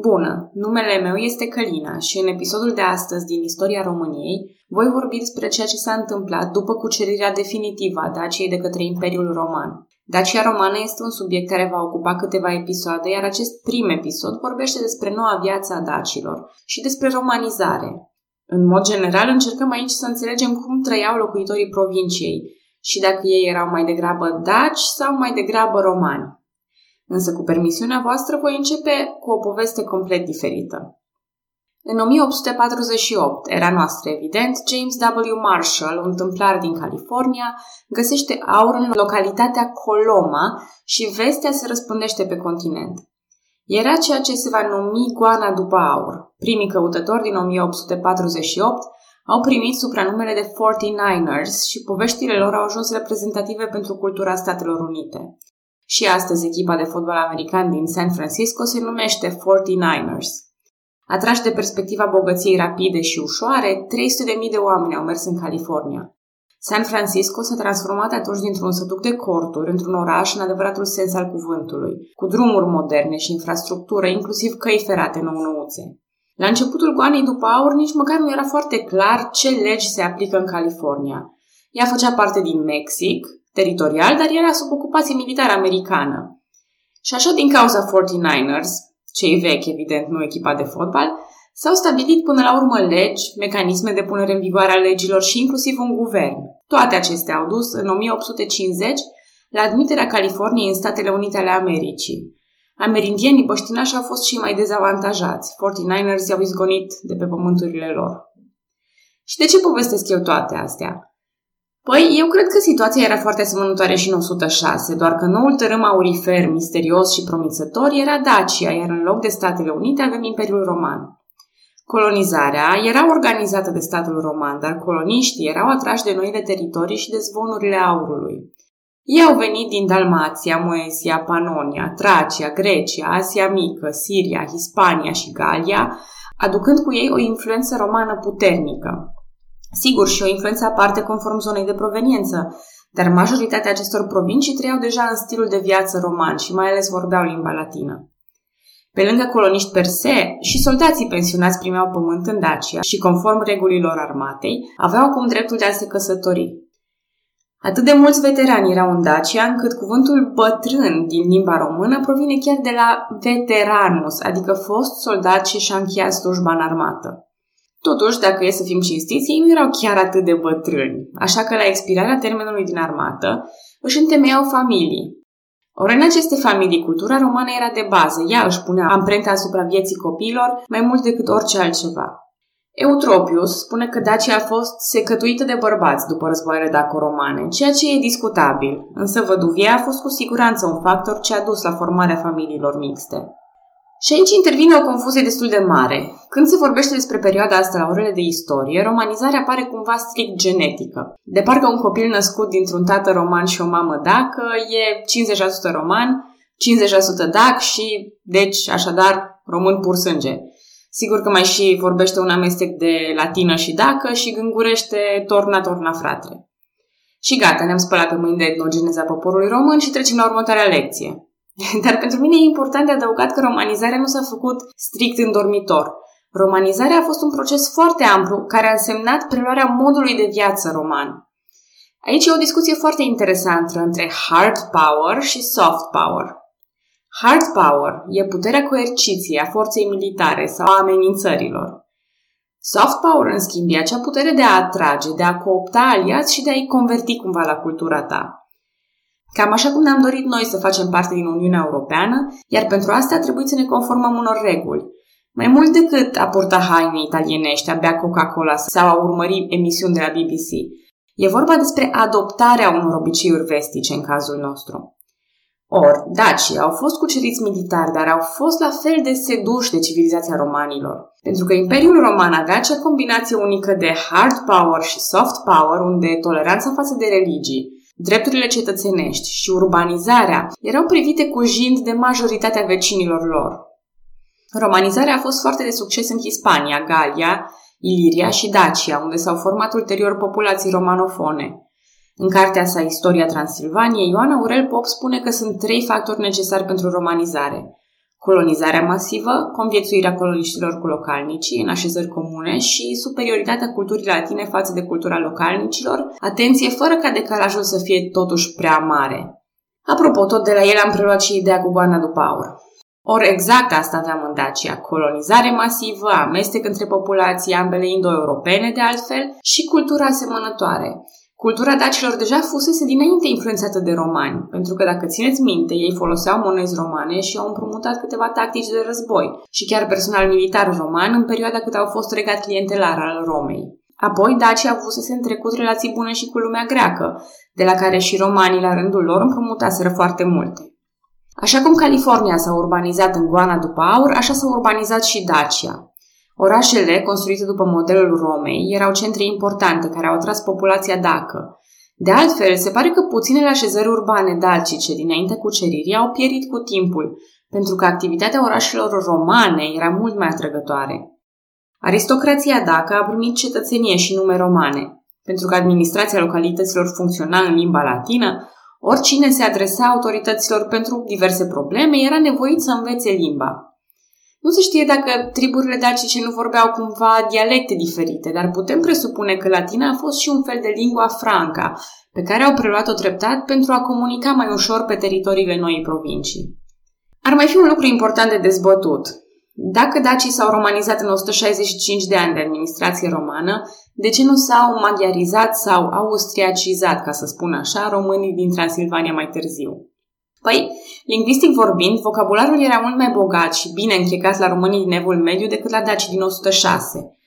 Bună, numele meu este Călina și în episodul de astăzi din Istoria României voi vorbi despre ceea ce s-a întâmplat după cucerirea definitivă a Daciei de către Imperiul Roman. Dacia romană este un subiect care va ocupa câteva episoade, iar acest prim episod vorbește despre noua viață a dacilor și despre romanizare. În mod general, încercăm aici să înțelegem cum trăiau locuitorii provinciei și dacă ei erau mai degrabă daci sau mai degrabă romani. Însă, cu permisiunea voastră, voi începe cu o poveste complet diferită. În 1848, era noastră evident, James W. Marshall, un tâmplar din California, găsește aur în localitatea Coloma și vestea se răspândește pe continent. Era ceea ce se va numi goana după aur. Primii căutători din 1848 au primit supranumele de 49ers și poveștile lor au ajuns reprezentative pentru cultura Statelor Unite. Și astăzi echipa de fotbal american din San Francisco se numește 49ers. Atrași de perspectiva bogăției rapide și ușoare, 300.000 de oameni au mers în California. San Francisco s-a transformat atunci dintr-un sătuc de corturi într-un oraș în adevăratul sens al cuvântului, cu drumuri moderne și infrastructură, inclusiv căi ferate nou-nouțe. La începutul goanei după aur, nici măcar nu era foarte clar ce legi se aplică în California. Ea făcea parte din Mexic, teritorial, dar era sub ocupație militară americană. Și așa, din cauza 49ers, cei vechi, evident, nu echipa de fotbal, s-au stabilit până la urmă legi, mecanisme de punere în vigoare a legilor și inclusiv un guvern. Toate acestea au dus în 1850 la admiterea Californiei în Statele Unite ale Americii. Amerindienii băștinași au fost și mai dezavantajați. 49ers i-au izgonit de pe pământurile lor. Și de ce povestesc eu toate astea? Păi, eu cred că situația era foarte asemănătoare și în 106, doar că noul tărâm aurifer, misterios și promițător era Dacia, iar în loc de Statele Unite avem Imperiul Roman. Colonizarea era organizată de statul roman, dar coloniștii erau atrași de noile teritorii și de zvonurile aurului. Ei au venit din Dalmația, Moesia, Panonia, Tracia, Grecia, Asia Mică, Siria, Hispania și Galia, aducând cu ei o influență romană puternică. Sigur, și o influență aparte conform zonei de proveniență, dar majoritatea acestor provincii trăiau deja în stilul de viață roman și mai ales vorbeau limba latină. Pe lângă coloniști per se, și soldații pensionați primeau pământ în Dacia și, conform regulilor armatei, aveau acum dreptul de a se căsători. Atât de mulți veterani erau în Dacia, încât cuvântul bătrân din limba română provine chiar de la veteranus, adică fost soldat ce și-a încheiat slujba în armată. Totuși, dacă e să fim cinstiți, ei nu erau chiar atât de bătrâni, așa că la expirarea termenului din armată își întemeiau familii. Ori în aceste familii, cultura romană era de bază, ea își punea amprenta asupra vieții copiilor mai mult decât orice altceva. Eutropius spune că Dacia a fost secătuită de bărbați după războaiele daco-romane, ceea ce e discutabil, însă văduvia a fost cu siguranță un factor ce a dus la formarea familiilor mixte. Și aici intervine o confuzie destul de mare. Când se vorbește despre perioada asta la orele de istorie, romanizarea pare cumva strict genetică. De parcă un copil născut dintr-un tată roman și o mamă dacă e 50% roman, 50% dac și, deci, așadar, român pur sânge. Sigur că mai și vorbește un amestec de latină și dacă și gângurește torna torna fratre. Și gata, ne-am spălat pe mâini de etnogeneza poporului român și trecem la următoarea lecție. Dar pentru mine e important de adăugat că romanizarea nu s-a făcut strict în dormitor. Romanizarea a fost un proces foarte amplu care a însemnat preluarea modului de viață roman. Aici e o discuție foarte interesantă între hard power și soft power. Hard power e puterea coerciției a forței militare sau a amenințărilor. Soft power, în schimb, e acea putere de a atrage, de a coopta aliați și de a-i converti cumva la cultura ta. Cam așa cum ne-am dorit noi să facem parte din Uniunea Europeană, iar pentru asta a trebuit să ne conformăm unor reguli. Mai mult decât a purta haine italienești, a bea Coca-Cola sau a urmări emisiuni de la BBC. E vorba despre adoptarea unor obiceiuri vestice în cazul nostru. Or, dacii au fost cuceriți militari, dar au fost la fel de seduși de civilizația romanilor. Pentru că Imperiul Roman avea acea combinație unică de hard power și soft power, unde toleranța față de religii, drepturile cetățenești și urbanizarea erau privite cu jind de majoritatea vecinilor lor. Romanizarea a fost foarte de succes în Hispania, Galia, Iliria și Dacia, unde s-au format ulterior populații romanofone. În cartea sa Istoria Transilvaniei, Ioan Aurel Pop spune că sunt trei factori necesari pentru romanizare. Colonizarea masivă, conviețuirea coloniștilor cu localnicii în așezări comune și superioritatea culturii latine față de cultura localnicilor, atenție fără ca decalajul să fie totuși prea mare. Apropo, tot de la el am preluat și ideea cu goana după aur. Ori exact asta aveam în Dacia, colonizare masivă, amestec între populații ambele indo-europene de altfel și cultura asemănătoare. Cultura dacilor deja fusese dinainte influențată de romani, pentru că dacă țineți minte, ei foloseau monezi romane și au împrumutat câteva tactici de război și chiar personal militar roman în perioada cât au fost regat clientelar al Romei. Apoi, Dacia avusese în trecut relații bune și cu lumea greacă, de la care și romanii la rândul lor împrumutaseră foarte multe. Așa cum California s-a urbanizat în goana după aur, așa s-a urbanizat și Dacia. Orașele, construite după modelul Romei, erau centre importante care au atras populația dacă. De altfel, se pare că puținele așezări urbane dalcice dinaintea cuceririi au pierit cu timpul, pentru că activitatea orașelor romane era mult mai atrăgătoare. Aristocrația dacă a primit cetățenie și nume romane, pentru că administrația localităților funcționa în limba latină, oricine se adresa autorităților pentru diverse probleme era nevoit să învețe limba. Nu se știe dacă triburile dacice nu vorbeau cumva dialecte diferite, dar putem presupune că latina a fost și un fel de lingua franca, pe care au preluat-o treptat pentru a comunica mai ușor pe teritoriile noii provincii. Ar mai fi un lucru important de dezbătut. Dacă dacii s-au romanizat în 165 de ani de administrație romană, de ce nu s-au maghiarizat sau austriacizat, ca să spun așa, românii din Transilvania mai târziu? Păi, lingvistic vorbind, vocabularul era mult mai bogat și bine închegat la românii din Evul Mediu decât la dacii din 106.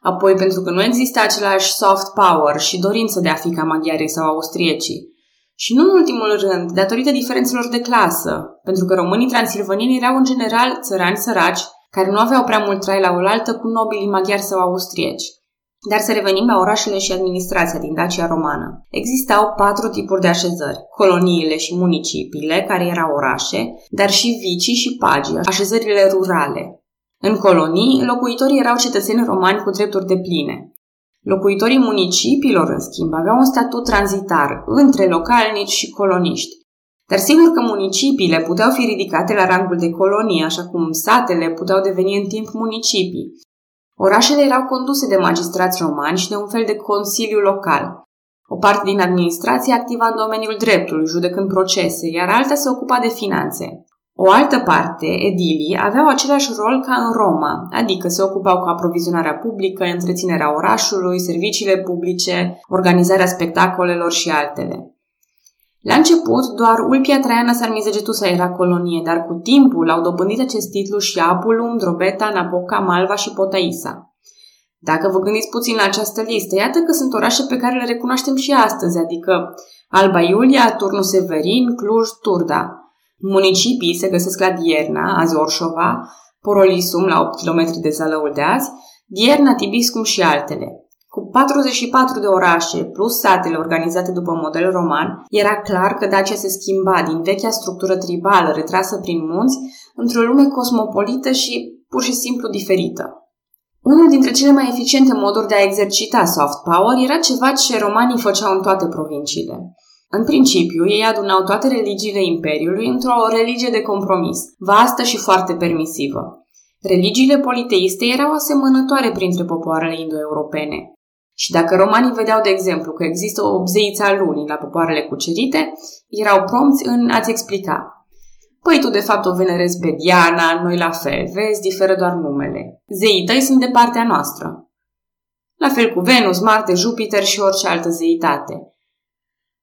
Apoi, pentru că nu exista același soft power și dorință de a fi ca maghiarii sau austriecii. Și nu în ultimul rând, datorită diferențelor de clasă, pentru că românii transilvanieni erau în general țărani săraci, care nu aveau prea mult trai la oaltă cu nobilii maghiari sau austrieci. Dar să revenim la orașele și administrația din Dacia romană. Existau patru tipuri de așezări, coloniile și municipiile, care erau orașe, dar și vicii și pagii, așezările rurale. În colonii, locuitorii erau cetățeni romani cu drepturi de pline. Locuitorii municipiilor, în schimb, aveau un statut tranzitar între localnici și coloniști. Dar sigur că municipiile puteau fi ridicate la rangul de colonie, așa cum satele puteau deveni în timp municipii. Orașele erau conduse de magistrați romani și de un fel de consiliu local. O parte din administrație activa în domeniul dreptului, judecând procese, iar alta se ocupa de finanțe. O altă parte, edilii, aveau același rol ca în Roma, adică se ocupau cu aprovizionarea publică, întreținerea orașului, serviciile publice, organizarea spectacolelor și altele. La început, doar Ulpia Traiana Sarmizegetusa era colonie, dar cu timpul au dobândit acest titlu și Apulum, Drobeta, Napoca, Malva și Potaisa. Dacă vă gândiți puțin la această listă, iată că sunt orașe pe care le recunoaștem și astăzi, adică Alba Iulia, Turnu Severin, Cluj, Turda. Municipii se găsesc la Dierna, azi Orșova, Porolisum, la 8 km de Zalăul de azi, Dierna, Tibiscum și altele. Cu 44 de orașe plus satele organizate după model roman, era clar că Dacia se schimba din vechea structură tribală retrasă prin munți într-o lume cosmopolită și pur și simplu diferită. Unul dintre cele mai eficiente moduri de a exercita soft power era ceva ce romanii făceau în toate provinciile. În principiu, ei adunau toate religiile Imperiului într-o religie de compromis, vastă și foarte permisivă. Religiile politeiste erau asemănătoare printre popoarele indo-europene. Și dacă romanii vedeau, de exemplu, că există o zeiță a lunii la popoarele cucerite, erau prompți în a-ți explica. Păi tu de fapt o venerezi pe Diana, noi la fel, vezi, diferă doar numele. Zeii tăi sunt de partea noastră. La fel cu Venus, Marte, Jupiter și orice altă zeitate.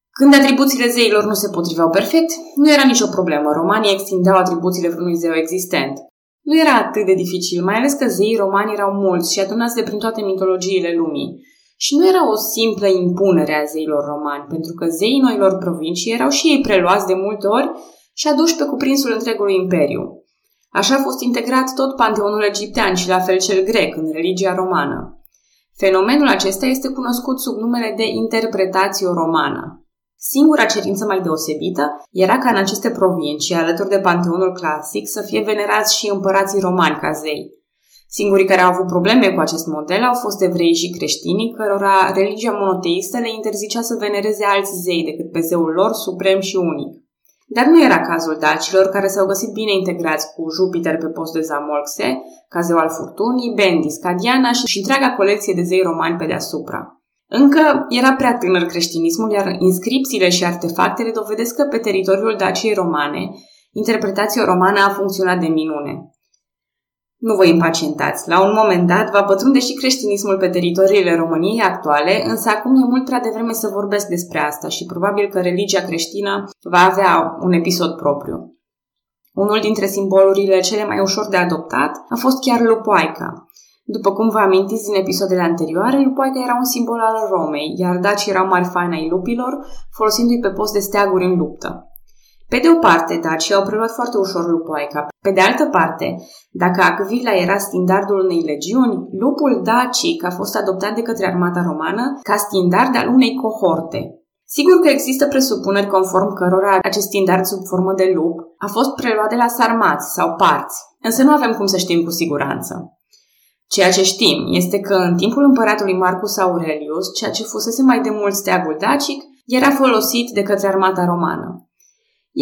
Când atribuțiile zeilor nu se potriveau perfect, nu era nicio problemă. Romanii extindeau atribuțiile vreunui zeu existent. Nu era atât de dificil, mai ales că zeii romani erau mulți și adunați de prin toate mitologiile lumii. Și nu era o simplă impunere a zeilor romani, pentru că zeii noilor provincii erau și ei preluați de multe ori și aduși pe cuprinsul întregului imperiu. Așa a fost integrat tot panteonul egiptean și la fel cel grec în religia romană. Fenomenul acesta este cunoscut sub numele de interpretatio romană. Singura cerință mai deosebită era ca în aceste provincii, alături de panteonul clasic, să fie venerați și împărații romani ca zei. Singurii care au avut probleme cu acest model au fost evrei și creștinii, cărora religia monoteistă le interzicea să venereze alți zei decât pe zeul lor suprem și unic. Dar nu era cazul dacilor, care s-au găsit bine integrați cu Jupiter pe post de Zamolxe, ca zeu al furtunii, Bendis, Cadiana și, și întreaga colecție de zei romani pe deasupra. Încă era prea tânăr creștinismul, iar inscripțiile și artefactele dovedesc că pe teritoriul Daciei romane, interpretația romană a funcționat de minune. Nu vă impacientați. La un moment dat va pătrunde și creștinismul pe teritoriile României actuale, însă acum e mult prea devreme să vorbesc despre asta și probabil că religia creștină va avea un episod propriu. Unul dintre simbolurile cele mai ușor de adoptat a fost chiar lupoaica. După cum vă amintiți din episoadele anterioare, lupoaica era un simbol al Romei, iar dacii erau mari fani ai lupilor, folosindu-i pe post de steaguri în luptă. Pe de o parte, dacii au preluat foarte ușor lupoaica. Pe de altă parte, dacă Acvila era standardul unei legiuni, lupul dacic a fost adoptat de către armata romană ca standard al unei cohorte. Sigur că există presupuneri conform cărora acest standard sub formă de lup a fost preluat de la sarmați sau parți, însă nu avem cum să știm cu siguranță. Ceea ce știm este că în timpul împăratului Marcus Aurelius, ceea ce fusese mai de mult steagul dacic, era folosit de către armata romană.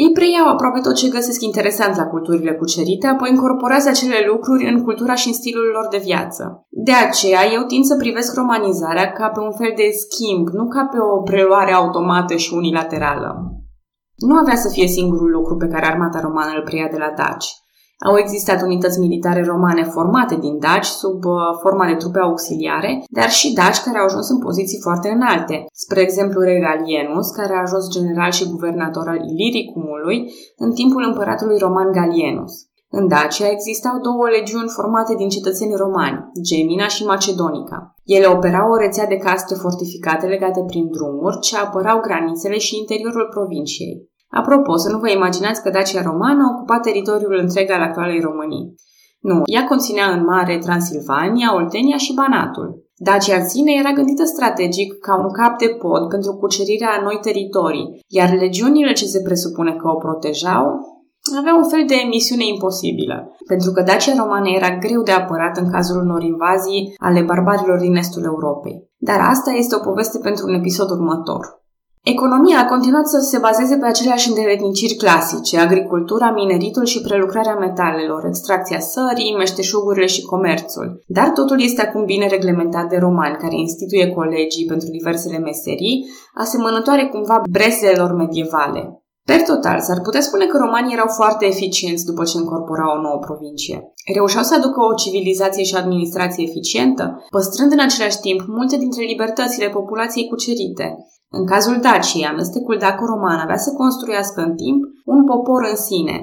Ei preiau aproape tot ce găsesc interesant la culturile cucerite, apoi incorporează acele lucruri în cultura și în stilul lor de viață. De aceea, eu tind să privesc romanizarea ca pe un fel de schimb, nu ca pe o preluare automată și unilaterală. Nu avea să fie singurul lucru pe care armata romană îl preia de la daci. Au existat unități militare romane formate din daci sub uh, forma de trupe auxiliare, dar și daci care au ajuns în poziții foarte înalte. Spre exemplu, Regalienus, care a ajuns general și guvernator al Iliricumului în timpul împăratului roman Galienus. În Dacia existau două legiuni formate din cetățeni romani, Gemina și Macedonica. Ele operau o rețea de caste fortificate legate prin drumuri ce apărau granițele și interiorul provinciei. Apropo, să nu vă imaginați că Dacia romană ocupa teritoriul întreg al actualei Românii. Nu, ea conținea în mare Transilvania, Oltenia și Banatul. Dacia în sine era gândită strategic ca un cap de pod pentru cucerirea a noi teritorii, iar legiunile ce se presupune că o protejau aveau un fel de misiune imposibilă, pentru că Dacia romană era greu de apărat în cazul unor invazii ale barbarilor din estul Europei. Dar asta este o poveste pentru un episod următor. Economia a continuat să se bazeze pe aceleași îndeletniciri clasice, agricultura, mineritul și prelucrarea metalelor, extracția sării, meșteșugurile și comerțul. Dar totul este acum bine reglementat de romani, care instituie colegii pentru diversele meserii, asemănătoare cumva breselelor medievale. Per total, s-ar putea spune că romanii erau foarte eficienți după ce încorporau o nouă provincie. Reușeau să aducă o civilizație și administrație eficientă, păstrând în același timp multe dintre libertățile populației cucerite. În cazul Daciei, amestecul daco-roman avea să construiască în timp un popor în sine.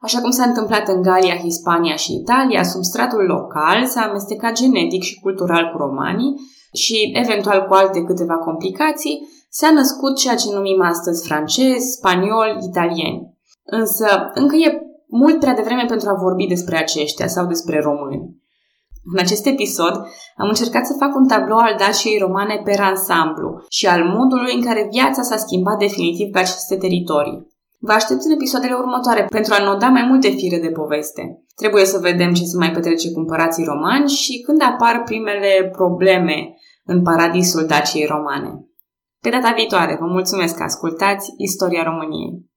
Așa cum s-a întâmplat în Galia, Hispania și Italia, substratul local s-a amestecat genetic și cultural cu romanii și, eventual cu alte câteva complicații, s-a născut ceea ce numim astăzi francez, spaniol, italieni. Însă, încă e mult prea devreme pentru a vorbi despre aceștia sau despre români. În acest episod am încercat să fac un tablou al Daciei romane per ansamblu și al modului în care viața s-a schimbat definitiv pe aceste teritorii. Vă aștept în episoadele următoare pentru a noda mai multe fire de poveste. Trebuie să vedem ce se mai petrece cu împărații romani și când apar primele probleme în paradisul Daciei romane. Pe data viitoare, vă mulțumesc că ascultați Istoria României.